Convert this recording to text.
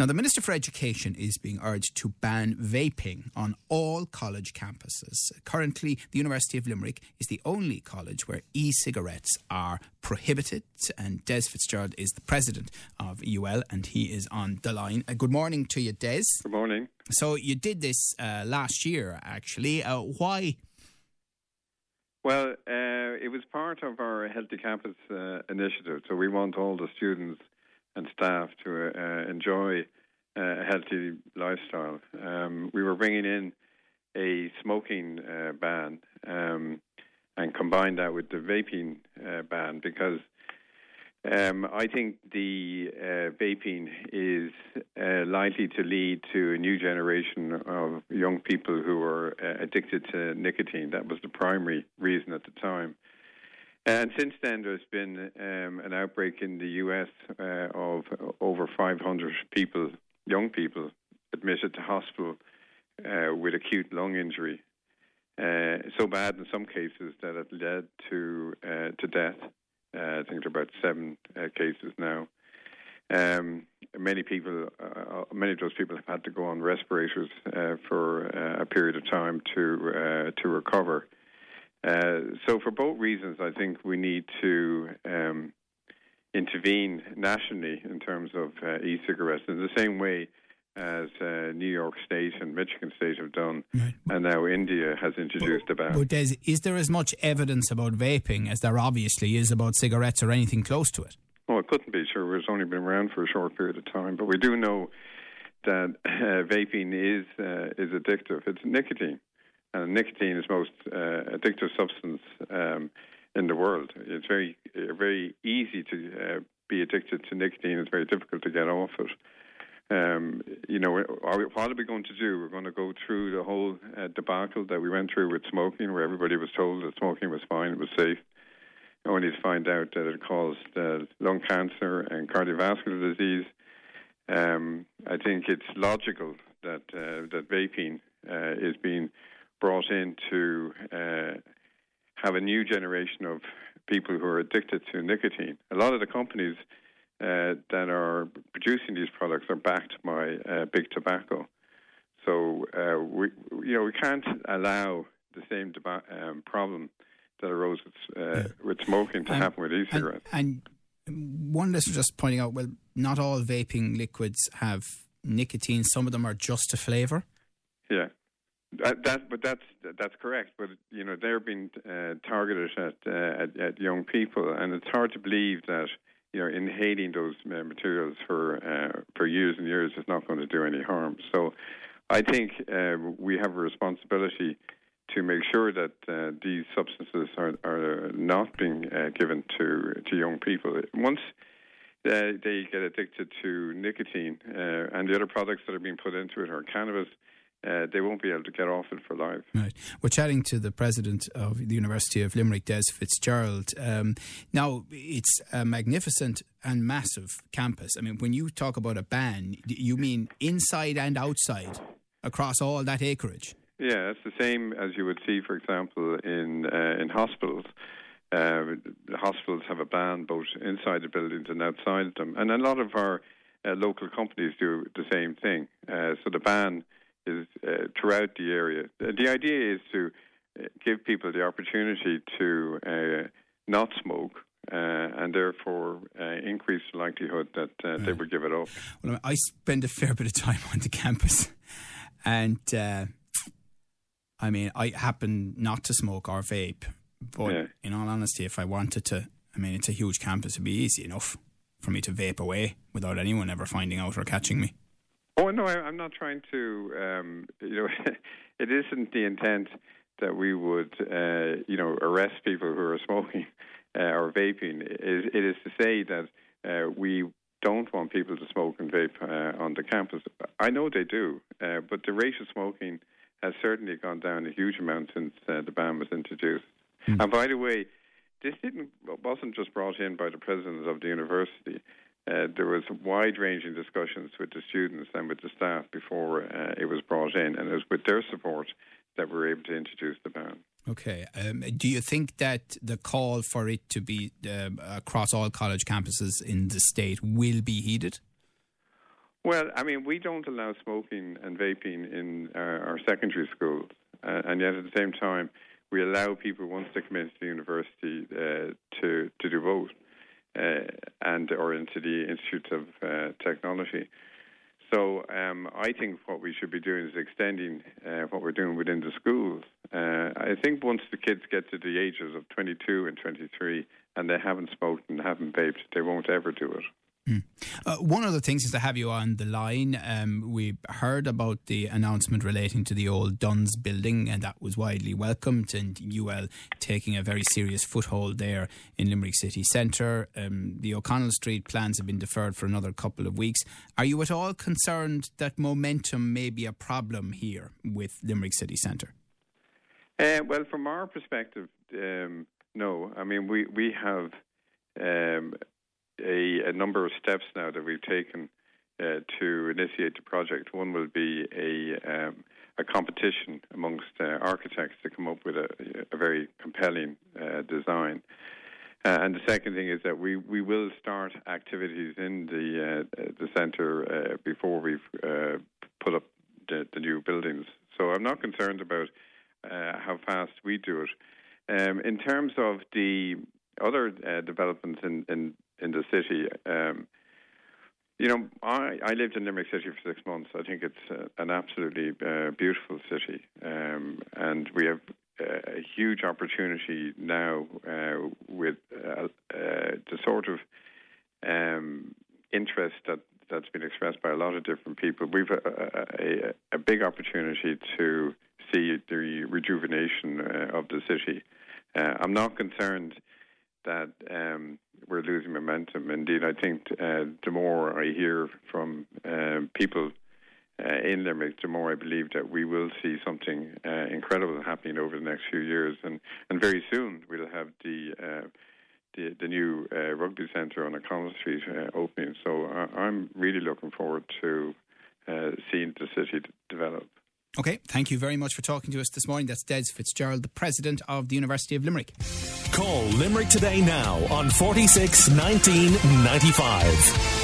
Now, the Minister for Education is being urged to ban vaping on all college campuses. Currently, the University of Limerick is the only college where e cigarettes are prohibited. And Des Fitzgerald is the president of UL, and he is on the line. Uh, good morning to you, Des. Good morning. So, you did this uh, last year, actually. Uh, why? Well, uh, it was part of our Healthy Campus uh, initiative. So, we want all the students and staff to uh, enjoy uh, a healthy lifestyle. Um, we were bringing in a smoking uh, ban um, and combined that with the vaping uh, ban because um, I think the uh, vaping is uh, likely to lead to a new generation of young people who are uh, addicted to nicotine. That was the primary reason at the time. And since then, there's been um, an outbreak in the US uh, of over 500 people, young people, admitted to hospital uh, with acute lung injury. Uh, so bad in some cases that it led to uh, to death. Uh, I think there are about seven uh, cases now. Um, many people, many of those people have had to go on respirators for a period of time to to recover. Uh, so, for both reasons, I think we need to um, intervene nationally in terms of uh, e cigarettes in the same way as uh, New York State and Michigan State have done, right. and now India has introduced but, a ban. But Des, is there as much evidence about vaping as there obviously is about cigarettes or anything close to it? Well, it couldn't be. Sure, it's only been around for a short period of time, but we do know that uh, vaping is uh, is addictive. It's nicotine and nicotine is most uh, addictive substance um, in the world. It's very uh, very easy to uh, be addicted to nicotine. It's very difficult to get off it. Um, you know, are we, what are we going to do? We're going to go through the whole uh, debacle that we went through with smoking, where everybody was told that smoking was fine, it was safe, only to find out that it caused uh, lung cancer and cardiovascular disease. Um, I think it's logical that uh, that vaping uh, is being brought in to uh, have a new generation of people who are addicted to nicotine. A lot of the companies uh, that are producing these products are backed by uh, big tobacco. So uh, we, you know, we can't allow the same deba- um, problem that arose with, uh, with smoking to happen with e-cigarettes. And, and one listener just pointing out, well, not all vaping liquids have nicotine. Some of them are just a flavour. Yeah. That, that, but that's that's correct. But you know they're being uh, targeted at, uh, at, at young people, and it's hard to believe that you know inhaling those uh, materials for uh, for years and years is not going to do any harm. So, I think uh, we have a responsibility to make sure that uh, these substances are, are not being given to to young people. Once they get addicted to nicotine and the other products that are being put into it are cannabis uh, they won't be able to get off it for life. Right. We're chatting to the president of the University of Limerick, Des Fitzgerald. Um, now, it's a magnificent and massive campus. I mean, when you talk about a ban, you mean inside and outside across all that acreage? Yeah, it's the same as you would see, for example, in uh, in hospitals. Uh, hospitals have a ban both inside the buildings and outside them, and a lot of our uh, local companies do the same thing. Uh, so the ban is uh, throughout the area. The idea is to uh, give people the opportunity to uh, not smoke. Uh, and therefore, uh, increase the likelihood that uh, they would give it up. Well, I spend a fair bit of time on the campus, and I mean, I happen not to smoke or vape. But yeah. in all honesty, if I wanted to, I mean, it's a huge campus; it'd be easy enough for me to vape away without anyone ever finding out or catching me. Oh no, I, am not trying to. Um, you know, it isn't the intent that we would, uh, you know, arrest people who are smoking uh, or vaping. It is, it is to say that uh, we don't want people to smoke and vape uh, on the campus. I know they do, uh, but the rate of smoking has certainly gone down a huge amount since uh, the ban was introduced. Mm. And by the way, this didn't wasn't just brought in by the president of the university. Uh, there was wide-ranging discussions with the students and with the staff before uh, it was brought in, and it was with their support that we were able to introduce the ban. Okay. Um, do you think that the call for it to be um, across all college campuses in the state will be heeded? Well, I mean, we don't allow smoking and vaping in our, our secondary schools, uh, and yet at the same time, we allow people once they come into the university uh, to to do both, uh, and or into the Institute of uh, Technology. So um, I think what we should be doing is extending uh, what we're doing within the schools. Uh, I think once the kids get to the ages of 22 and 23 and they haven't smoked and haven't vaped, they won't ever do it. Mm. Uh, one of the things is to have you on the line. Um, we heard about the announcement relating to the old Dunnes building, and that was widely welcomed. And UL taking a very serious foothold there in Limerick city centre. Um, the O'Connell Street plans have been deferred for another couple of weeks. Are you at all concerned that momentum may be a problem here with Limerick city centre? Uh, well, from our perspective, um, no. I mean, we we have. Um, a, a number of steps now that we've taken uh, to initiate the project. One will be a um, a competition amongst uh, architects to come up with a, a very compelling uh, design. Uh, and the second thing is that we, we will start activities in the uh, the centre uh, before we've put up the, the, new buildings. So I'm not concerned about how fast we do it. Um, in terms of the other developments in, in in the city. Um, you know, I, I lived in Limerick City for six months. I think it's uh, an absolutely uh, beautiful city, um, and we have uh, a huge opportunity now uh, with uh, uh, the sort of um, interest that that's been expressed by a lot of different people. We've a, a, a big opportunity to see the rejuvenation of the city. I'm not concerned that um, we're losing momentum. Indeed, I think uh, the more I hear from uh, people uh, in Limerick, the more I believe that we will see something uh, incredible happening over the next few years, and and very soon we'll have the. The, the new rugby centre on O'Connell Street opening. So I, am really looking forward to seeing the city develop. Okay, thank you very much for talking to us this morning. That's Des Fitzgerald, the president of the University of Limerick. Call Limerick today now on 46 1995.